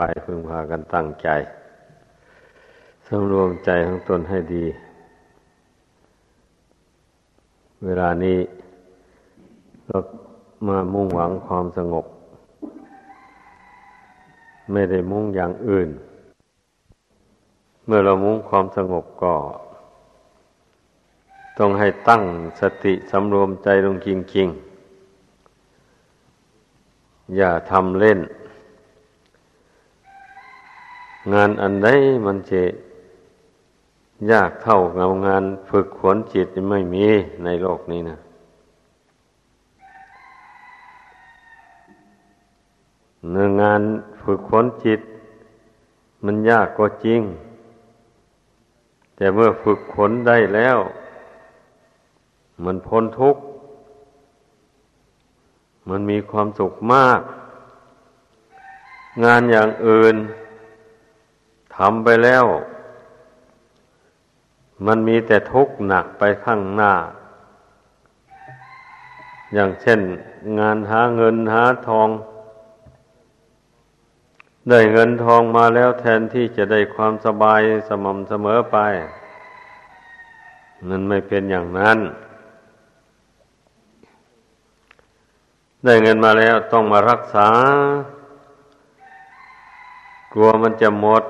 ไปพึงพากันตั้งใจสำรวมใจของตนให้ดี เวลานี้เรามามุ่งหวังความสงบ ไม่ได้มุ่งอย่างอื่น เมื่อเรามุ่งความสงบก็ ต้องให้ตั้งสติสำรวมใจลงจริงๆ อย่าทำเล่น งานอันใดมันจะยากเท่ากับงานฝึกขวนจิตไม่มีในโลกนี้นะเนื้องานฝึกขวนจิต มันยากก็จริง แต่เมื่อฝึกขนได้แล้ว มันพ้นทุกข์ มันมีความสุขมาก งานอย่างอื่น ทำไปแล้ว มันมีแต่ทุกข์หนักไปข้างหน้า อย่างเช่น งานหาเงินหาทอง ได้เงินทองมาแล้วแทนที่จะได้ความสบายสม่ำเสมอไป มันไม่เป็นอย่างนั้น ได้เงินมาแล้วต้องมารักษากลัวมันจะหมด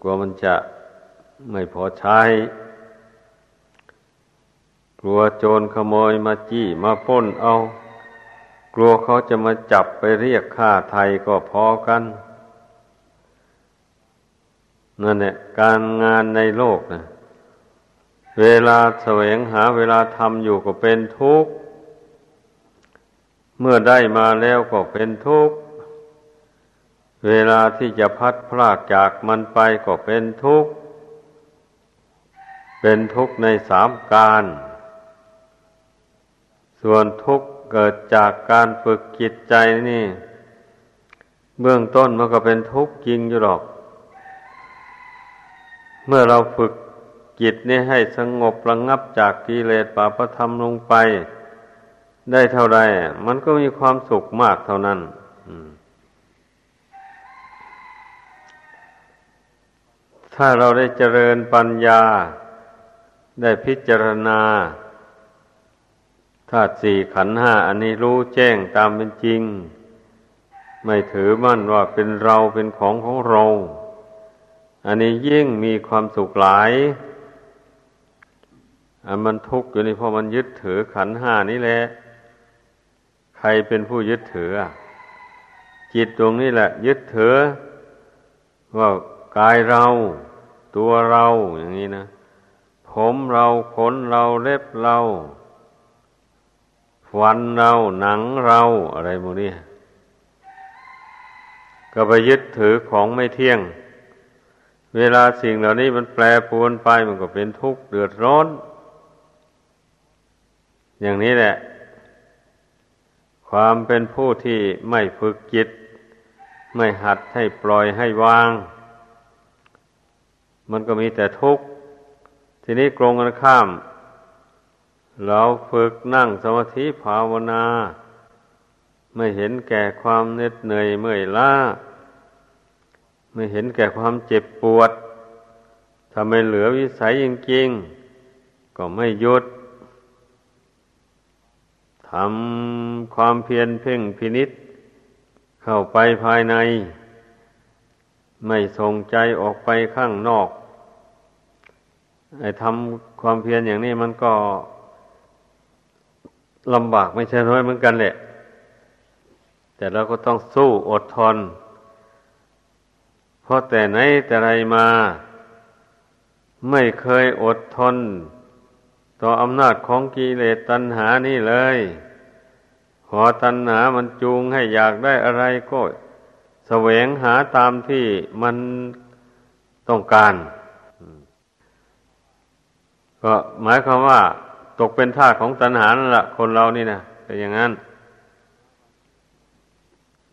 กลัวมันจะไม่พอใช้ กลัวโจรขโมยมาจี้มาป้นเอา กลัวเขาจะมาจับไปเรียกค่าไทยก็พอกันนั่นแหละการงานในโลกนะเวลาแสวงหาเวลาทำอยู่ก็เป็นทุกข์ เมื่อได้มาแล้วก็เป็นทุกข์ เวลาที่จะพัดพลากจากมันไปก็เป็นทุกข์ เป็นทุกข์ในสามการ ส่วนทุกข์เกิดจากการฝึกจิตใจนี่ เบื้องต้นมันก็เป็นทุกข์จริงอยู่หรอก เมื่อเราฝึกจิตนี่ให้สงบระงงับจากกิเลสปาประธรรมลงไป ได้เท่าไรมันก็มีความสุขมากเท่านั้น อืม ถ้าเราได้เจริญปัญญา ได้พิจารณาธาตุสี่ขันห้าอันนี้รู้แจ้งตามเป็นจริง ไม่ถือมั่นว่าเป็นเราเป็นของของเรา อันนี้ยิ่งมีความสุขหลายอันมันทุกข์อยู่นี่เพราะมันยึดถือขันห้านี้แหละ ใครเป็นผู้ยึดถือ จิตตรงนี้แหละ ยึดถือว่ากายเรา ตัวเราอย่างนี้นะ ผมเราขนเราเล็บเราฟันเราหนังเราอะไรโมนี้ก็ไปยึดถือของไม่เที่ยง เวลาสิ่งเหล่านี้มันแปรปรวนไปมันก็เป็นทุกข์เดือดร้อน อย่างนี้แหละ ความเป็นผู้ที่ไม่ฝึกจิต ไม่หัดให้ปล่อยให้วาง มันก็มีแต่ทุกข์ ทีนี้กรงกันข้าม เราฝึกนั่งสมาธิภาวนา ไม่เห็นแก่ความเหน็ดเหนื่อยเมื่อยล้า ไม่เห็นแก่ความเจ็บปวดทำให้เหลือวิสัยจริงๆ ก็ไม่หยุดทำความเพียรเพ่งพินิษเข้าไปภายใน ไม่ส่งใจออกไปข้างนอก ทำความเพียรอย่างนี้มันก็ลำบากไม่ใช่น้อยเหมือนกันแหละ แต่เราก็ต้องสู้อดทน เพราะแต่ไหนแต่ไรมา ไม่เคยอดทน ต่ออำนาจของกิเลสตัณหานี่เลยหอตัณหามันจูงให้อยากได้อะไรก็แสวงหาตามที่มันต้องการ ก็หมายความว่า ตกเป็นท่าของตัณหานั่นแหละคนเรานี่นะเป็นอย่างนั้น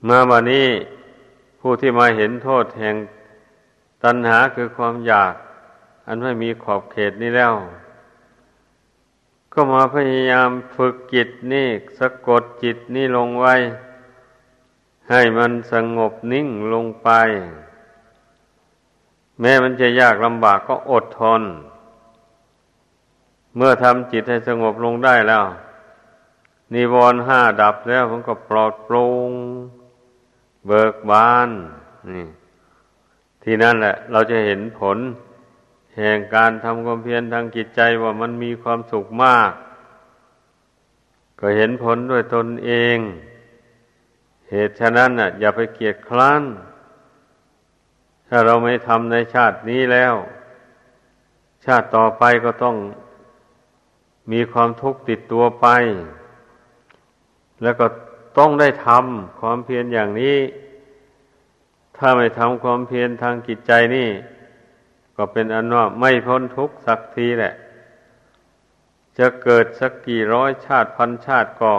มาวันนี้ผู้ที่มาเห็นโทษแห่งตัณหาคือความอยาก อันไม่มีขอบเขตนี้แล้ว ก็มาพยายามฝึกจิตนี่สะกดจิตนี่ลงไว้ใให้มันสงบนิ่งลงไป แม้มันจะยากลำบากก็อดทน เมื่อทำจิตให้สงบลงได้แล้ว นิวรณ์ห้าดับแล้วมันก็ปลอดโปร่งเบิกบานนี่ที่นั่นแหละ เราจะเห็นผล แห่งการทำความเพียรทางจิตใจว่ามันมีความสุขมาก ก็เห็นผลด้วยตนเอง เหตุฉะนั้นน่ะ อย่าไปเกียดคร้าน ถ้าเราไม่ทำในชาตินี้แล้ว ชาติต่อไปก็ต้อง มีความทุกข์ติดตัวไป แล้วก็ต้องได้ทำความเพียรอย่างนี้ ถ้าไม่ทำความเพียรทางจิตใจนี่ ก็เป็นอันว่าไม่พ้นทุกข์สักทีแหละ จะเกิดสักกี่ร้อยชาติพันชาติก็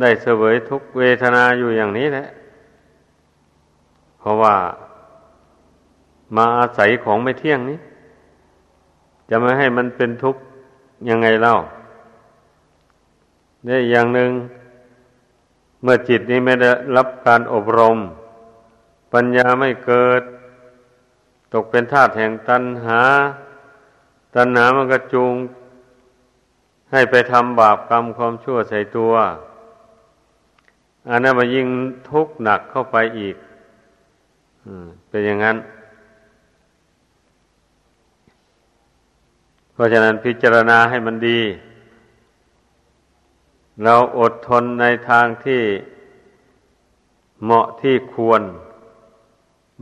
ได้เสวยทุกเวทนาอยู่อย่างนี้แหละ เพราะว่ามาอาศัยของไม่เที่ยงนี้ จะไม่ให้มันเป็นทุกข์ ยังไงเล่าได้อย่างหนึ่ง เมื่อจิตนี้ไม่ได้รับการอบรม ปัญญาไม่เกิด ตกเป็นทาสแห่งตัณหา ตัณหามันก็จูง ให้ไปทำบาปกรรมความชั่วใส่ตัวอันนั้นมายิ่งทุกข์หนักเข้าไปอีกเป็นอย่างนั้น เพ ราะฉะนั้นพิจารณาให้มันดี เราอดทนในทางที่เหมาะที่ควร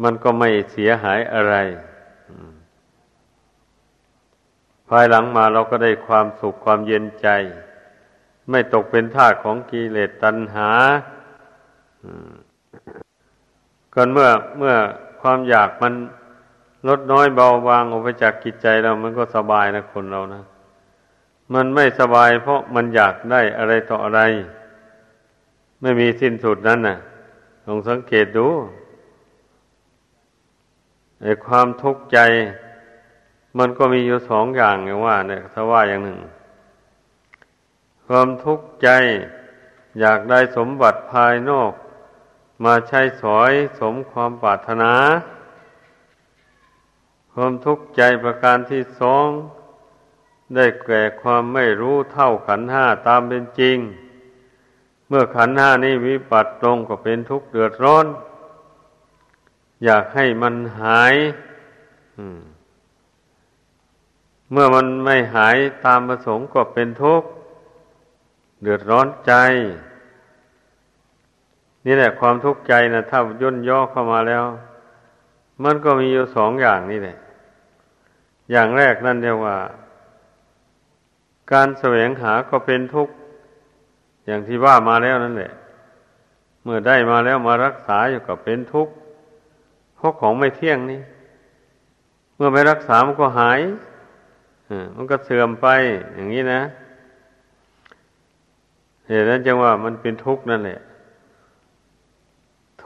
มันก็ไม่เสียหายอะไร ภายหลังมาเราก็ได้ความสุขความเย็นใจ ไม่ตกเป็นทาสของกิเลสตัณหาก่อนเมื่อเมื่อความอยากมัน ลดน้อยเบาบางออกไปจากกิจใจเรามันก็สบายนะคนเรานะ มันไม่สบายเพราะมันอยากได้อะไรต่ออะไร ไม่มีสิ้นสุดนั้นน่ะลองสังเกตดูไอ้ความทุกข์ใจ มันก็มีอยู่สองอย่างอย่างว่า เนี่ยถ้าว่าอย่างหนึ่ง ความทุกข์ใจ อยากได้สมบัติภายนอก มาใช้สอยสมความปรารถนา ความทุกข์ใจประการที่สอง ได้แก่ความไม่รู้เท่าขันห้าตามเป็นจริง เมื่อขันห้านี้วิปัสสลงก็เป็นทุกข์เดือดร้อน อยากให้มันหายเมื่อมันไม่หายตามประสงค์ก็เป็นทุกข์เดือดร้อนใจ นี่แหละความทุกข์ใจนะถ้าย่นย่อเข้ามาแล้ว มันก็มีอยู่สองอย่างนี่แหละ อย่างแรกนั่นเรียกว่า การแสวงหาก็เป็นทุกข์ อย่างที่ว่ามาแล้วนั่นแหละ เมื่อได้มาแล้วมารักษาอยู่ก็เป็นทุกข์เพราะของไม่เที่ยงนี่ เมื่อไม่รักษามันก็หายมันก็เสื่อมไปอย่างนี้นะ เหตุนั้นจึงว่ามันเป็นทุกข์นั่นแหละ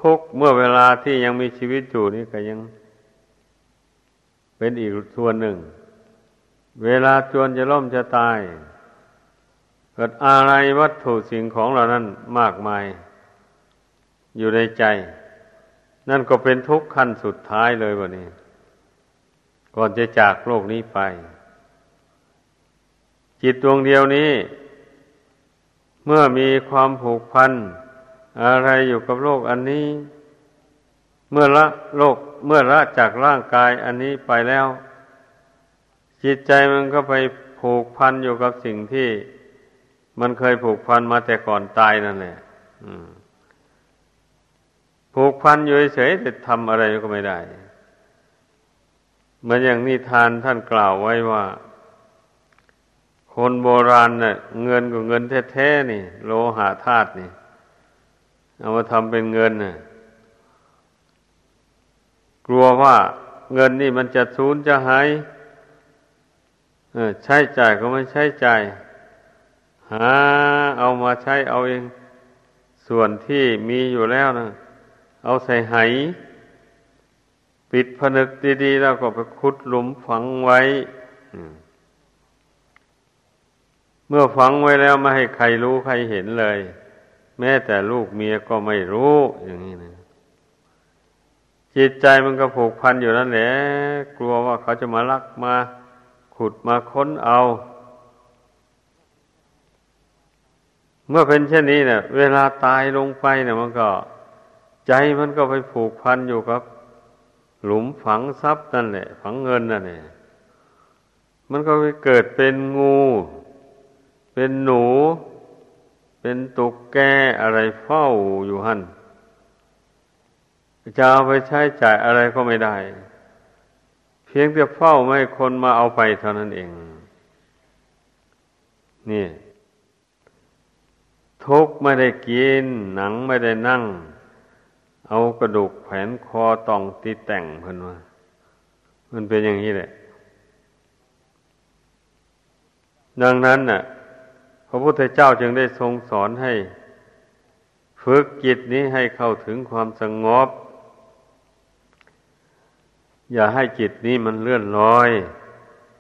ทุกข์เมื่อเวลาที่ยังมีชีวิตอยู่นี่ก็ยัง เป็นอีกส่วนหนึ่ง เวลาจวนจะล่มจะตาย เกิดอะไรวัตถุสิ่งของเหล่านั้นมากมาย อยู่ในใจ นั่นก็เป็นทุกข์ขั้นสุดท้ายเลยวันนี้ ก่อนจะจากโลกนี้ไป จิตดวงเดียวนี้ เมื่อมีความผูกพัน อะไรอยู่กับโลกอันนี้ เมื่อละโลกเมื่อละจากร่างกายอันนี้ไปแล้ว จิตใจมันก็ไปผูกพันอยู่กับสิ่งที่ มันเคยผูกพันมาแต่ก่อนตายนั่นแหละผูกพันอยู่เฉยแต่ทำอะไรก็ไม่ได้เหมือนอย่างนิทานท่านกล่าวไว้ว่า คนโบราณเนะ่ะ เงินกับเงินแท้ๆนี่ โลหะธาตุนี่ เอามาทำเป็นเงินน่ะกลัวว่าเงินนี่มันจะสูญจะหายใช้จ่ายก็ไม่ใช้จ่าย หาเอามาใช้เอาเอง ส่วนที่มีอยู่แล้วนะเอาใส่ไหปิดผนึกดีๆ แล้วก็ไปขุดหลุมฝังไว้ เมื่อฝังไว้แล้วไม่ให้ใครรู้ใครเห็นเลย แม้แต่ลูกเมียก็ไม่รู้อย่างนี้นะจิตใจมันก็ผูกพันอยู่นั่นแหละกลัวว่าเขาจะมาลักมาขุดมาค้นเอา เมื่อเป็นเช่นนี้เนะ่ย เวลาตายลงไปเนะี่ยมันก็ ใจมันก็ไปผูกพันอยู่กับ หลุมฝังทรัพย์นั่นแหละ ฝังเงินนั่นแหละมันก็ไปเกิดเป็นงู เป็นหนู เป็นตุกแกอะไรเฝ้าอยู่หันจะเอาไปใช้จ่ายอะไรก็ไม่ได้ เพียงแต่เฝ้าไม่คนมาเอาไปเท่านั้นเอง นี่ ทุกไม่ได้กิน หนังไม่ได้นั่ง เอากระดูกแผนคอตองตีแต่งเพิ่นว่ามันเป็นอย่างนี้แหละ ดังนั้นน่ะ ระพุทธเจ้าจึงได้ทรงสอนให้ ฝึกจิตนี้ให้เข้าถึงความสงบ อย่าให้จิตนี้มันเลื่อนลอย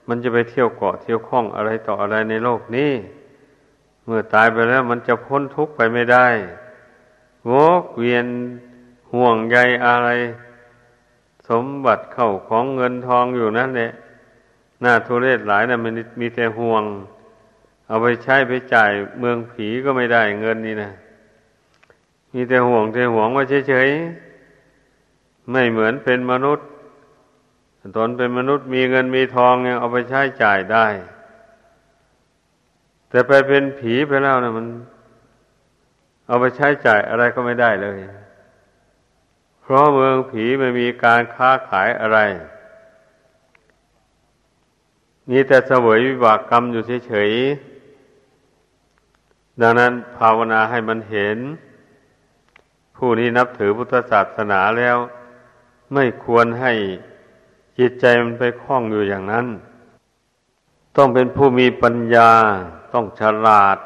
มันจะไปเที่ยวเกาะเที่ยวคล้องอะไรต่ออะไรในโลกนี้ เมื่อตายไปแล้วมันจะพ้นทุกข์ไปไม่ได้วกเวียนห่วงใยอะไร สมบัติเข้าของเงินทองอยู่นั่นแหละหน้าทุเรศหลายนะมันมีแต่ห่วง เอาไปใช้ไปจ่ายเมืองผีก็ไม่ได้เงินนี่นะมีแต่ห่วงแต่ห่วงว่าเฉยๆไม่เหมือนเป็นมนุษย์ตนเป็นมนุษย์มีเงินมีทองยังเอาไปใช้จ่ายได้ แต่ไปเป็นผีไปแล้วนะมัน เอาไปใช้จ่ายอะไรก็ไม่ได้เลย เพราะเมืองผีไม่มีการค้าขายอะไรมีแต่เสวยวิบากกรรมอยู่เฉยๆ ดังนั้นภาวนาให้มันเห็น ผู้นี้นับถือพุทธศาสนาแล้ว ไม่ควรให้จิตใจมันไปคล้องอยู่อย่างนั้น ต้องเป็นผู้มีปัญญาต้องฉลาด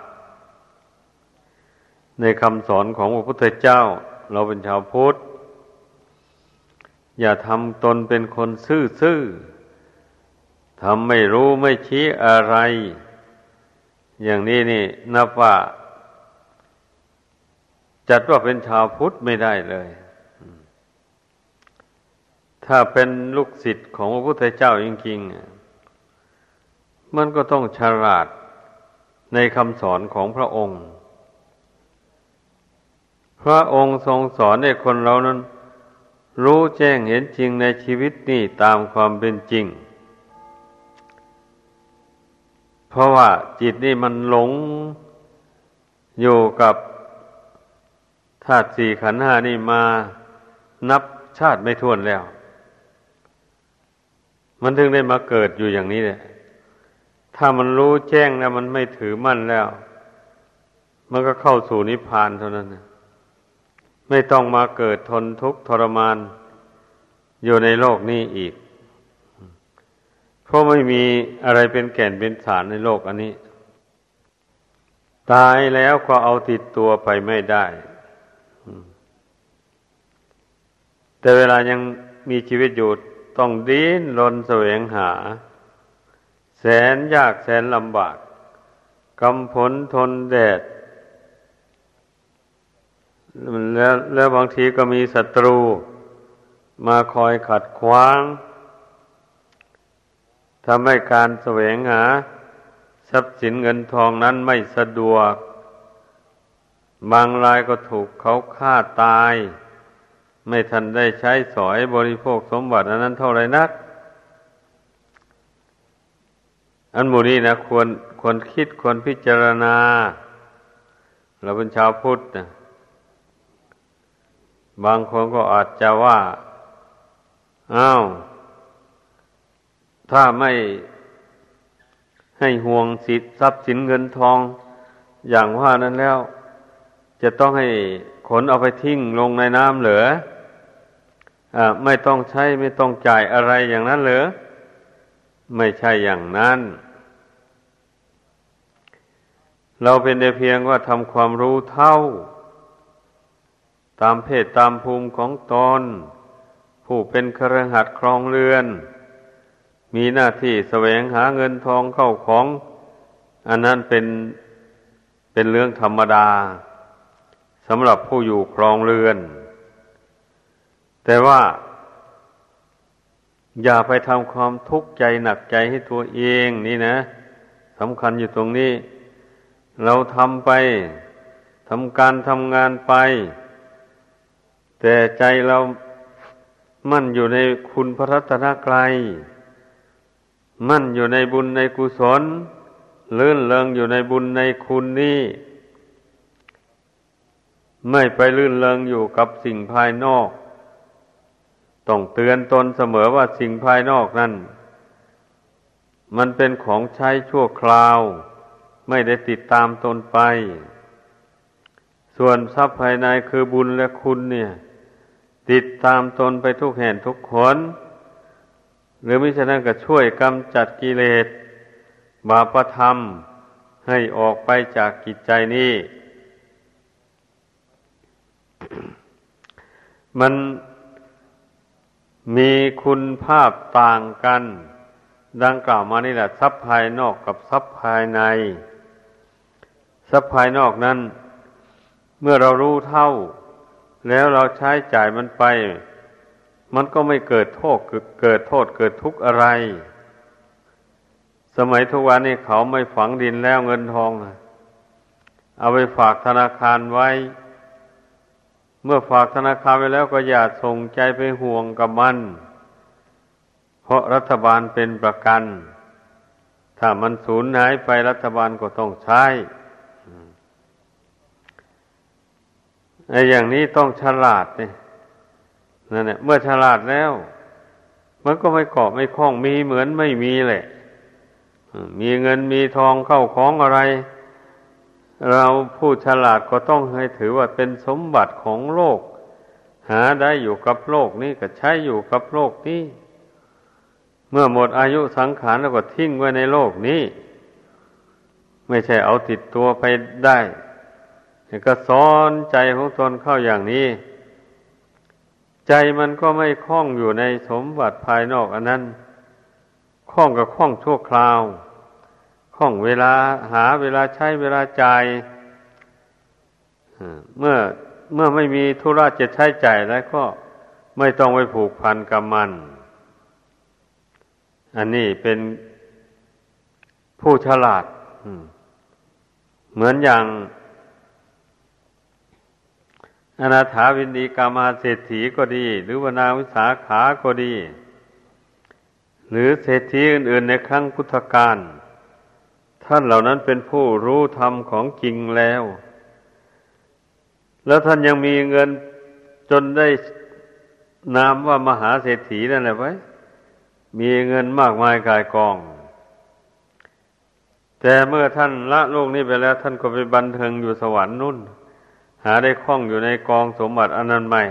ในคำสอนของพระพุทธเจ้า เราเป็นชาวพุทธ อย่าทำตนเป็นคนซื่อๆทำไม่รู้ไม่ชี้อะไร อย่างนี้นี่นับว่า จัดว่าเป็นชาวพุทธไม่ได้เลย ถ้าเป็นลูกศิษย์ของพระพุทธเจ้าจริงๆ มันก็ต้องฉลาดในคำสอนของพระองค์ พระองค์ทรงสอนให้คนเรานั้น รู้แจ้งเห็นจริงในชีวิตนี่ตามความเป็นจริง เพราะว่าจิตนี่มันหลงอยู่กับธาตุสี่ขันธ์ห้านี่มานับชาติไม่ท้วนแล้ว มันถึงได้มาเกิดอยู่อย่างนี้เนี่ยถ้ามันรู้แจ้งแล้วมันไม่ถือมั่นแล้ว มันก็เข้าสู่นิพพานเท่านั้นนะไม่ต้องมาเกิดทนทุกข์ทรมาน อยู่ในโลกนี้อีก เพราะไม่มีอะไรเป็นแก่นเป็นสารในโลกอันนี้ ตายแล้วก็เอาติดตัวไปไม่ได้ แต่เวลายังมีชีวิตอยู่ต้องดิ้นรนแสวงหา แสนยากแสนลำบากกำผลทนแดด แล้วแล้วบางทีก็มีศัตรู มาคอยขัดขวาง ทำให้การแสวงหา ทรัพย์สินเงินทองนั้นไม่สะดวก บางรายก็ถูกเขาฆ่าตาย ไม่ทันได้ใช้สอยบริโภคสมบัติอันนั้นเท่าไรนัก อันหมู่นี้นะควรควรคิดควรพิจารณา เราเป็นชาวพุทธนะบางคนก็อาจจะว่า อ้าว ถ้าไม่ให้ห่วงสิทธิทรัพย์สินเงินทองอย่างว่านั้นแล้ว จะต้องให้ขนเอาไปทิ้งลงในน้ำเหลือไม่ต้องใช้ไม่ต้องจ่ายอะไรอย่างนั้นเหรอไม่ใช่อย่างนั้น เราเป็นแต่เพียงว่าทำความรู้เท่า ตามเพศตามภูมิของตนผู้เป็นครหัดครองเรือน มีหน้าที่แสวงหาเงินทองเข้าของ อันนั้นเป็นเป็นเรื่องธรรมดาสำหรับผู้อยู่ครองเรือน แต่ว่า อย่าไปทำความทุกข์ใจหนักใจให้ตัวเองนี่นะสำคัญอยู่ตรงนี้ เราทำไปทำการทำงานไป แต่ใจเรามั่นอยู่ในคุณพระรัตนกรัย มั่นอยู่ในบุญในกุศลลื่นเลิงอยู่ในบุญในคุณนี้ไม่ไปลื่นเลิงอยู่กับสิ่งภายนอก ต้องเตือนตนเสมอว่าสิ่งภายนอกนั้นมันเป็นของใช้ชั่วคราว ไม่ได้ติดตามตนไป ส่วนทรัพย์ภายในคือบุญและคุณเนี่ย ติดตามตนไปทุกแห่งทุกคน หรือมิฉะนั้นก็ช่วยกำจัดกิเลสบาปธรรมให้ออกไปจากกิจใจนี้ มันมีคุณภาพต่างกัน ดังกล่าวมานี่แหละทรัพย์ภายนอกกับทรัพย์ภายในทรัพย์ภายนอกนั้น เมื่อเรารู้เท่า แล้วเราใช้จ่ายมันไป มันก็ไม่เกิดโทษเกิดโทษเกิดทุกข์อะไร สมัยทุกวันนี้เขาไม่ฝังดินแล้วเงินทอง เอาไปฝากธนาคารไว้ เมื่อฝากธนาคารไว้แล้วก็อย่าส่งใจไปห่วงกับมัน เพราะรัฐบาลเป็นประกัน ถ้ามันสูญหายไปรัฐบาลก็ต้องใช้ไอ้อย่างนี้ต้องฉลาดเนี่ย นั่นแหละเมื่อฉลาดแล้ว มันก็ไม่เกาะไม่คล้องมีเหมือนไม่มีแหละมีเงินมีทองเข้าของอะไร เราผู้ฉลาดก็ต้องให้ถือว่าเป็นสมบัติของโลก หาได้อยู่กับโลกนี้ก็ใช้อยู่กับโลกนี้ เมื่อหมดอายุสังขารแล้วก็ทิ้งไว้ในโลกนี้ ไม่ใช่เอาติดตัวไปได้ก็สอนใจของตนเข้าอย่างนี้ ใจมันก็ไม่คล้องอยู่ในสมบัติภายนอกอันนั้นคล้องกับคล้องชั่วคราวข้องเวลาหาเวลาใช้เวลาจ่ายเมื่อเมื่อไม่มีธุระจะใช้จ่ายแล้วก็ไม่ต้องไปผูกพันกับมัน อันนี้เป็นผู้ฉลาดเหมือนอย่าง อนาถาวินดีกามาเศรษฐีก็ดี หรือวนาวิสาขาก็ดี หรือเศรษฐีอื่นๆในครั้งพุทธกาลท่านเหล่านั้นเป็นผู้รู้ธรรมของจริงแล้ว แล้วท่านยังมีเงินจนได้นามว่ามหาเศรษฐีนั่นแหละไว้ มีเงินมากมายกายกอง แต่เมื่อท่านละโลกนี้ไปแล้ว ท่านก็ไปบันเทิงอยู่สวรรค์นุ่น หาได้คล้องอยู่ในกองสมบัติอนันต์ใหม่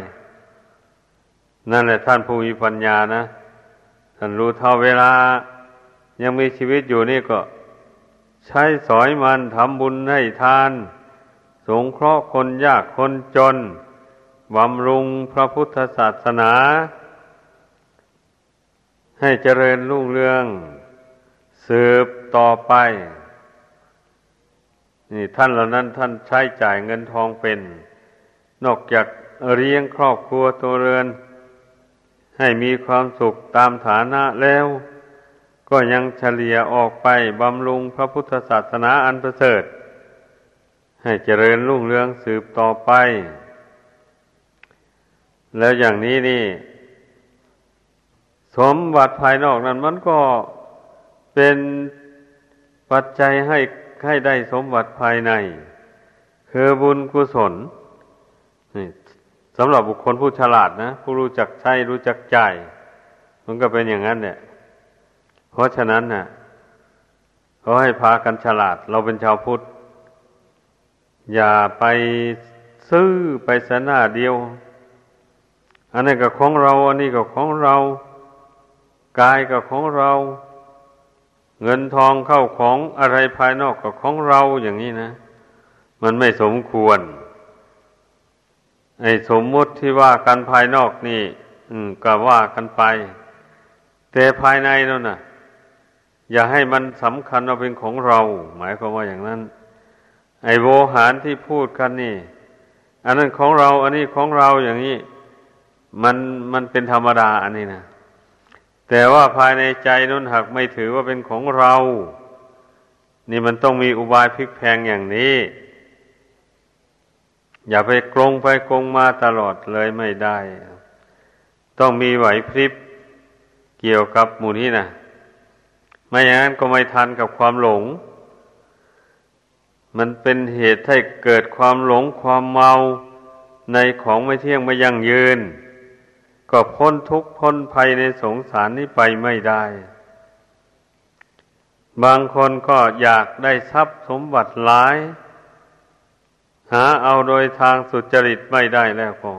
นั่นแหละท่านผู้มีปัญญานะ ท่านรู้เท่าเวลา ยังมีชีวิตอยู่นี่ก็ ใช้สอยมันทำบุญให้ทาน สงเคราะห์คนยากคนจนบำรุงพระพุทธศาสนา ให้เจริญรุ่งเรือง สืบต่อไป นี่ท่านเหล่านั้นท่านใช้จ่ายเงินทองเป็น นอกจากเลี้ยงครอบครัวตัวเรือน ให้มีความสุขตามฐานะแล้ว ก็ยังเฉลี่ยออกไปบำรุงพระพุทธศาสนาอันประเสริฐ ให้เจริญรุ่งเรืองสืบต่อไป แล้วอย่างนี้นี่ สมบัติภายนอกนั้นมันก็เป็นปัจจัยให้ ให้ได้สมบัติภายใน คือบุญกุศลสำหรับบุคคลผู้ฉลาดนะ ผู้รู้จักใช้รู้จักจ่ายมันก็เป็นอย่างนั้นเนี่ยเพราะฉะนั้นน่ะเขาให้พากันฉลาด เราเป็นชาวพุทธ อย่าไปซื้อไปสนาเดียว อันนี้ก็ของเรา อันนี้ก็ของเรา กายก็ของเรา เงินทองเข้าของอะไรภายนอกก็ของเราอย่างนี้นะ มันไม่สมควร ไอ้สมมุติที่ว่ากันภายนอกนี่ อืมก็ว่ากันไป แต่ภายในนั่นน่ะ อย่าให้มันสำคัญว่าเป็นของเรา หมายความว่าอย่างนั้น ไอ้โวหารที่พูดกันนี่ อันนั้นของเรา อันนี้ของเราอย่างนี้ มันมันเป็นธรรมดาอันนี้นะ แต่ว่าภายในใจนั้นหากไม่ถือว่าเป็นของเรา นี่มันต้องมีอุบายพลิกแพงอย่างนี้ อย่าไปกรงไปกรงมาตลอดเลยไม่ได้ ต้องมีไหวพริบเกี่ยวกับหมู่นี้นะไม่อย่างนั้นก็ไม่ทันกับความหลง มันเป็นเหตุให้เกิดความหลงความเมาในของไม่เที่ยงไม่ยั่งยืน ก็พ้นทุกข์พ้นภัยในสงสารนี้ไปไม่ได้ บางคนก็อยากได้ทรัพย์สมบัติหลาย หาเอาโดยทางสุจริตไม่ได้แล้วก็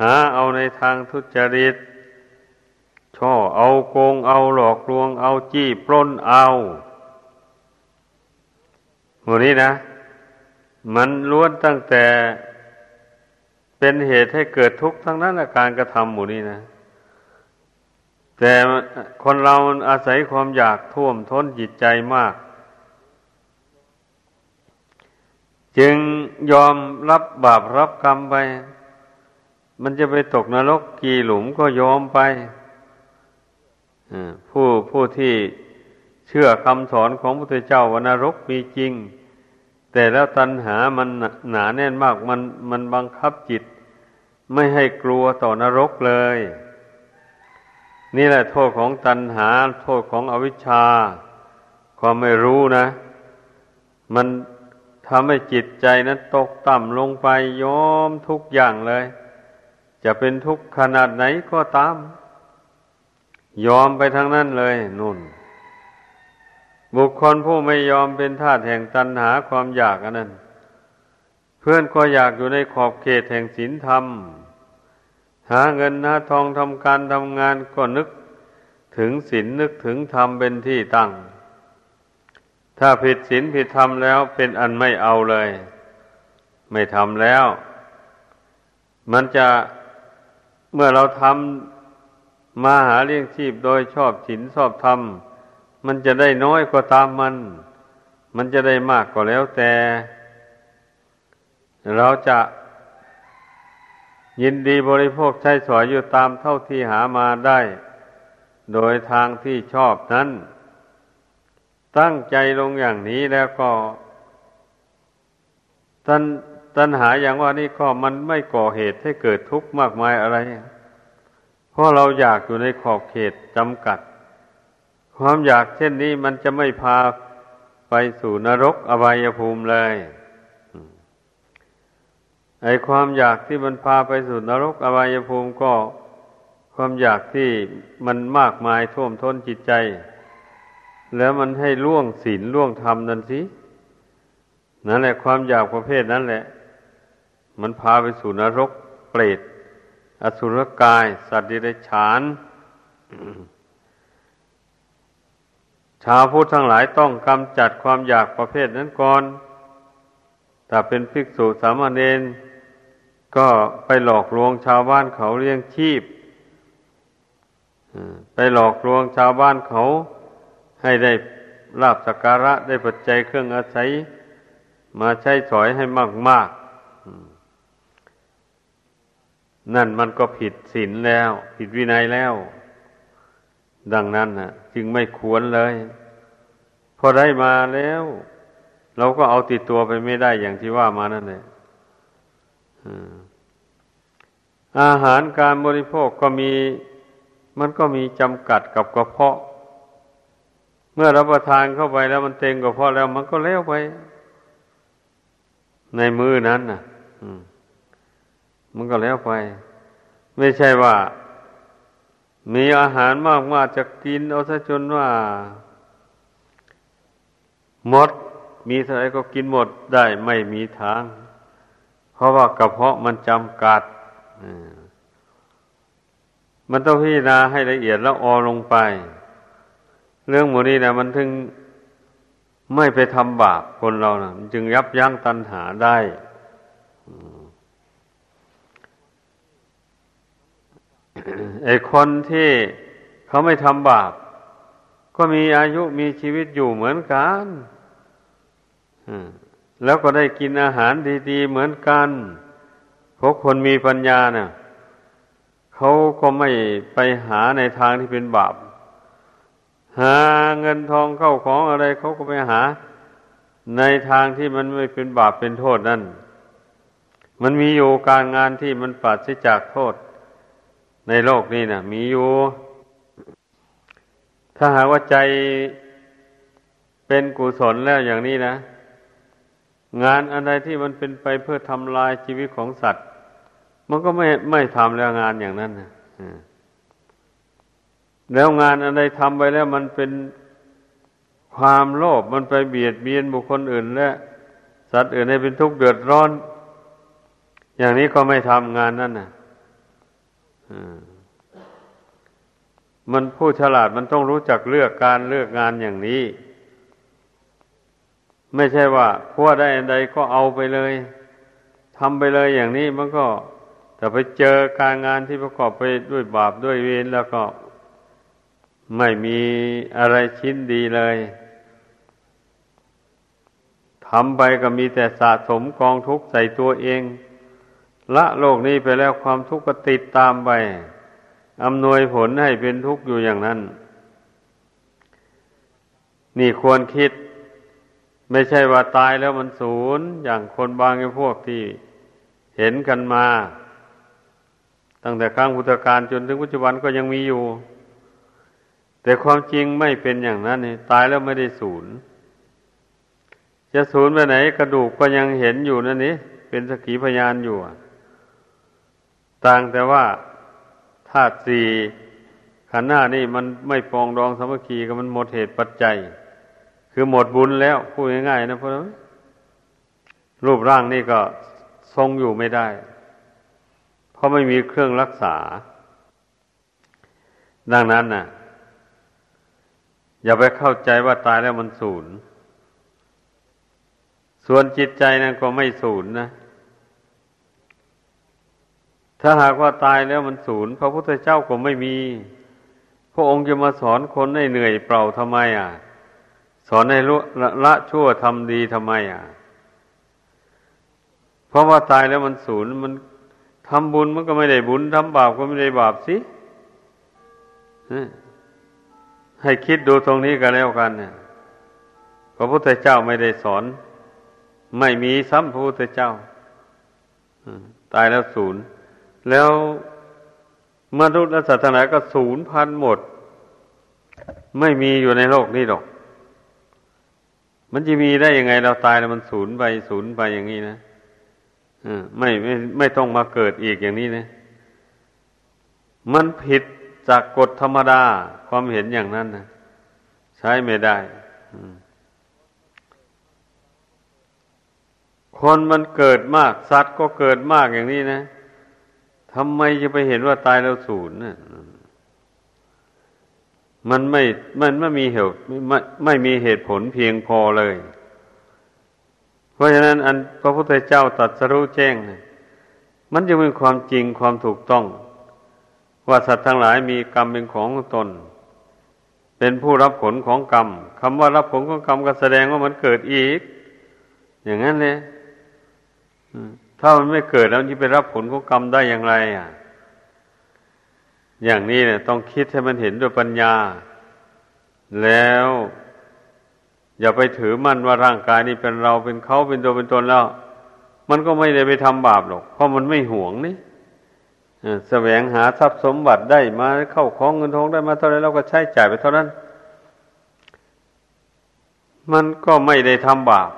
หาเอาในทางทุจริต ช่อเอาโกงเอาหลอกลวงเอาจี้ปล้นเอาหมดนี้นะ มันล้วนตั้งแต่ เป็นเหตุให้เกิดทุกข์ทั้งนั้นการกระทำหมู่นี้นะ แต่คนเราอาศัยความอยากท่วมท้นจิตใจมาก จึงยอมรับบาปรับกรรมไป มันจะไปตกนรกกี่หลุมก็ยอมไปผู้ผู้ที่เชื่อคำสอนของพระพุทธเจ้าว่านรกมีจริง แต่แล้วตัณหามันหนาแน่นมากมันมันบังคับจิต ไม่ให้กลัวต่อนรกเลย นี่แหละโทษของตัณหา โทษของอวิชชา ความไม่รู้นะ มันทำให้จิตใจนั้นตกต่ำลงไปยอมทุกอย่างเลย จะเป็นทุกข์ขนาดไหนก็ตาม ยอมไปทางนั้นเลยนุ่น บุคคลผู้ไม่ยอมเป็นทาสแห่งตัณหาความอยากอันนั้น เพื่อนก็อยากอยู่ในขอบเขตแห่งศีลธรรม หาเงินหาทองทำการทำงานก็นึกถึงศีลนึกถึงธรรมเป็นที่ตั้ง ถ้าผิดศีลผิดธรรมแล้วเป็นอันไม่เอาเลย ไม่ทำแล้ว มันจะเมื่อเราทำมาหาเลี้ยงชีพโดยชอบศีลชอบธรรม มันจะได้น้อยก็ตามมัน มันจะได้มากก็แล้วแต่ เราจะยินดีบริโภคใช้สอยอยู่ตามเท่าที่หามาได้ โดยทางที่ชอบนั้น ตั้งใจลงอย่างนี้แล้วก็ตันตัณหาอย่างว่านี่ก็มันไม่ก่อเหตุให้เกิดทุกข์มากมายอะไร เพราะเราอยากอยู่ในขอบเขตจำกัด ความอยากเช่นนี้มันจะไม่พาไปสู่นรกอบายภูมิเลย ไอความอยากที่มันพาไปสู่นรกอบายภูมิก็ความอยากที่มันมากมายท่วมท้นจิตใจ แล้วมันให้ล่วงศีลล่วงธรรมนั่นสินั่นแหละความอยากประเภทนั้นแหละ มันพาไปสู่นรกเปรตอสุรกาย สัตว์ดิเรกชานชาวพุทธทั้งหลายต้องกำจัดความอยากประเภทนั้นก่อน ถ้าเป็นภิกษุสามเณร ก็ไปหลอกลวงชาวบ้านเขาเลี้ยงชีพไปหลอกลวงชาวบ้านเขา ให้ได้ลาบสักการะได้ปัจจัยเครื่องอาศัย มาใช้สอยให้มากมากนั่นมันก็ผิดศีลแล้ว ผิดวินัยแล้ว ดังนั้นนะจึงไม่ควรเลย พอได้มาแล้ว เราก็เอาติดตัวไปไม่ได้อย่างที่ว่ามานั่นแหละ อาหารการบริโภคก็มี มันก็มีจำกัดกับกระเพาะ เมื่อรับประทานเข้าไปแล้วมันเต็งกระเพาะแล้วมันก็เลี้ยวไป ในมือนั้นนะอืมมันก็แล้วไป ไม่ใช่ว่า มีอาหารมากมาจะกินเอาซะจนว่าหมด มีเท่าไรก็กินหมดได้ไม่มีทาง ราะว่ากระเพาะมันจำกัดมันต้องพิจารณาให้ละเอียดแล้วออลงไป เรื่องหมูนี้นะมันถึงไม่ไปทำบาปคนเรานะจึงยับยั้งตัณหาได้ไอ้คนที่เขาไม่ทำบาป ก็มีอายุมีชีวิตอยู่เหมือนกัน แล้วก็ได้กินอาหารดีๆเหมือนกันราะคนมีปัญญาเนี่ยเขาก็ไม่ไปหาในทางที่เป็นบาป หาเงินทองเข้าของอะไรเขาก็ไปหา ในทางที่มันไม่เป็นบาปเป็นโทษนั่น มันมีอยู่การงานที่มันปราศจากโทษ ในโลกนี้นะมีอยู่ ถ้าหากว่าใจเป็นกุศลแล้วอย่างนี้นะ งานอะไรที่มันเป็นไปเพื่อทำลายชีวิตของสัตว์ มันก็ไม่ไม่ทำแล้วงานอย่างนั้นนะแล้วงานอะไรทำไปแล้วมันเป็นความโลภมันไปเบียดเบียนบุคคลอื่น และ สัตว์อื่นให้เป็นทุกข์เดือดร้อน อย่างนี้ก็ไม่ทำงานนั่นนะมันผู้ฉลาดมันต้องรู้จักเลือกการเลือกงานอย่างนี้ ไม่ใช่ว่าพัวได้อันใดก็เอาไปเลยทำไปเลยอย่างนี้มันก็แต่ไปเจอการงานที่ประกอบไปด้วยบาปด้วยเวรแล้วก็ ไม่มีอะไรชิ้นดีเลยทำไปก็มีแต่สะสมกองทุกข์ใส่ตัวเอง ละโลกนี้ไปแล้วความทุกข์ก็ติดตามไปอำนวยผลให้เป็นทุกข์อยู่อย่างนั้น นี่ควรคิด ไม่ใช่ว่าตายแล้วมันศูนย์อย่างคนบางไอ้พวกที่เห็นกันมา ตั้งแต่ครั้งพุทธกาลจนถึงปัจจุบันก็ยังมีอยู่ แต่ความจริงไม่เป็นอย่างนั้นนี่ตายแล้วไม่ได้ศูนย์จะสูญไปไหน กระดูกก็ยังเห็นอยู่นั่นนี่เป็นสกีพยานอยู่ ต่างแต่ว่าธาตุสี่ขันธ์หน้านี่มันไม่ปองดองสามัคคีก็มันหมดเหตุปัจจัย คือหมดบุญแล้วพูดง่ายๆนะเพราะรูปร่างนี่ก็ทรงอยู่ไม่ได้ เพราะไม่มีเครื่องรักษา ดังนั้นน่ะ อย่าไปเข้าใจว่าตายแล้วมันสูญส่วนจิตใจนั้นก็ไม่สูญนะถ้าหากว่าตายแล้วมันสูญพระพุทธเจ้าก็ไม่มี พระองค์จะมาสอนคนให้เหนื่อยเปล่าทำไมอะ สอนให้ละละชั่วทำดีทำไมอะ เพราะว่าตายแล้วมันสูญมันทำบุญมันก็ไม่ได้บุญทำบาปก็ไม่ได้บาปสิให้คิดดูตรงนี้กันแล้วกันเนี่ยพระพุทธเจ้าไม่ได้สอน ไม่มีสัมพุทธเจ้าตายแล้วศูนย์ แล้วมนุษย์และสัตว์ทั้งหลายก็ศูนย์พันหมด ไม่มีอยู่ในโลกนี้หรอก มันจะมีได้ยังไงเราตายแล้วมันศูนย์ไปศูนย์ไปอย่างนี้นะไม่ไม่ไม่ต้องมาเกิดอีกอย่างนี้นะ มันผิดจากกฎธรรมดาความเห็นอย่างนั้นนะใช้ไม่ได้คนมันเกิดมาก สัตว์ก็เกิดมากอย่างนี้นะทำไมจะไปเห็นว่าตายแล้วศูนย์นะ มันไม่มันไม่มีเหตุไม่ไม่มีเหตุผลเพียงพอเลย เพราะฉะนั้น อันพระพุทธเจ้าตรัสรู้แจ้งมันจะเป็นความจริงความถูกต้อง ว่าสัตว์ทั้งหลายมีกรรมเป็นของตน เป็นผู้รับผลของกรรมคำว่ารับผลของกรรมก็แสดงว่ามันเกิดอีก อย่างนั้นเลยถ้ามันไม่เกิดแล้วจะไปรับผลของกรรมได้อย่างไร อะ อย่างนี้เนี่ยต้องคิดให้มันเห็นด้วยปัญญา แล้ว อย่าไปถือมั่นว่าร่างกายนี้เป็นเราเป็นเขาเป็นตัวเป็นตนแล้ว มันก็ไม่ได้ไปทำบาปหรอก เพราะมันไม่หวงนี่แสวงหาทรัพย์สมบัติได้มาเข้าของเงินทองได้มาเท่าไรเราก็ใช้จ่ายไปเท่านั้น มันก็ไม่ได้ทำบาป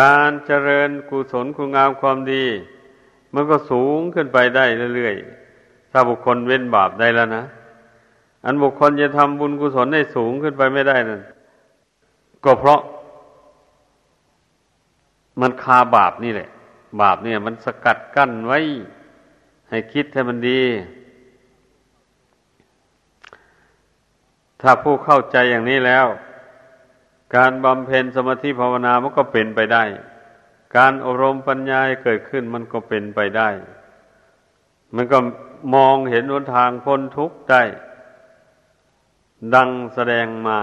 การเจริญกุศลคุณงามความดี มันก็สูงขึ้นไปได้เรื่อยๆ ถ้าบุคคลเว้นบาปได้แล้วนะ อันบุคคลจะทำบุญกุศลให้สูงขึ้นไปไม่ได้นั่นก็เพราะ มันคาบาปนี่แหละ บาปเนี่ย มันสกัดกั้นไว้ ให้คิดให้มันดี ถ้าผู้เข้าใจอย่างนี้แล้ว การบำเพ็ญสมาธิภาวนามันก็เป็นไปได้ การอบรมปัญญาเกิดขึ้นมันก็เป็นไปได้ มันก็ มองเห็นหนทางพ้นทุกข์ได้ ดังแสดงมา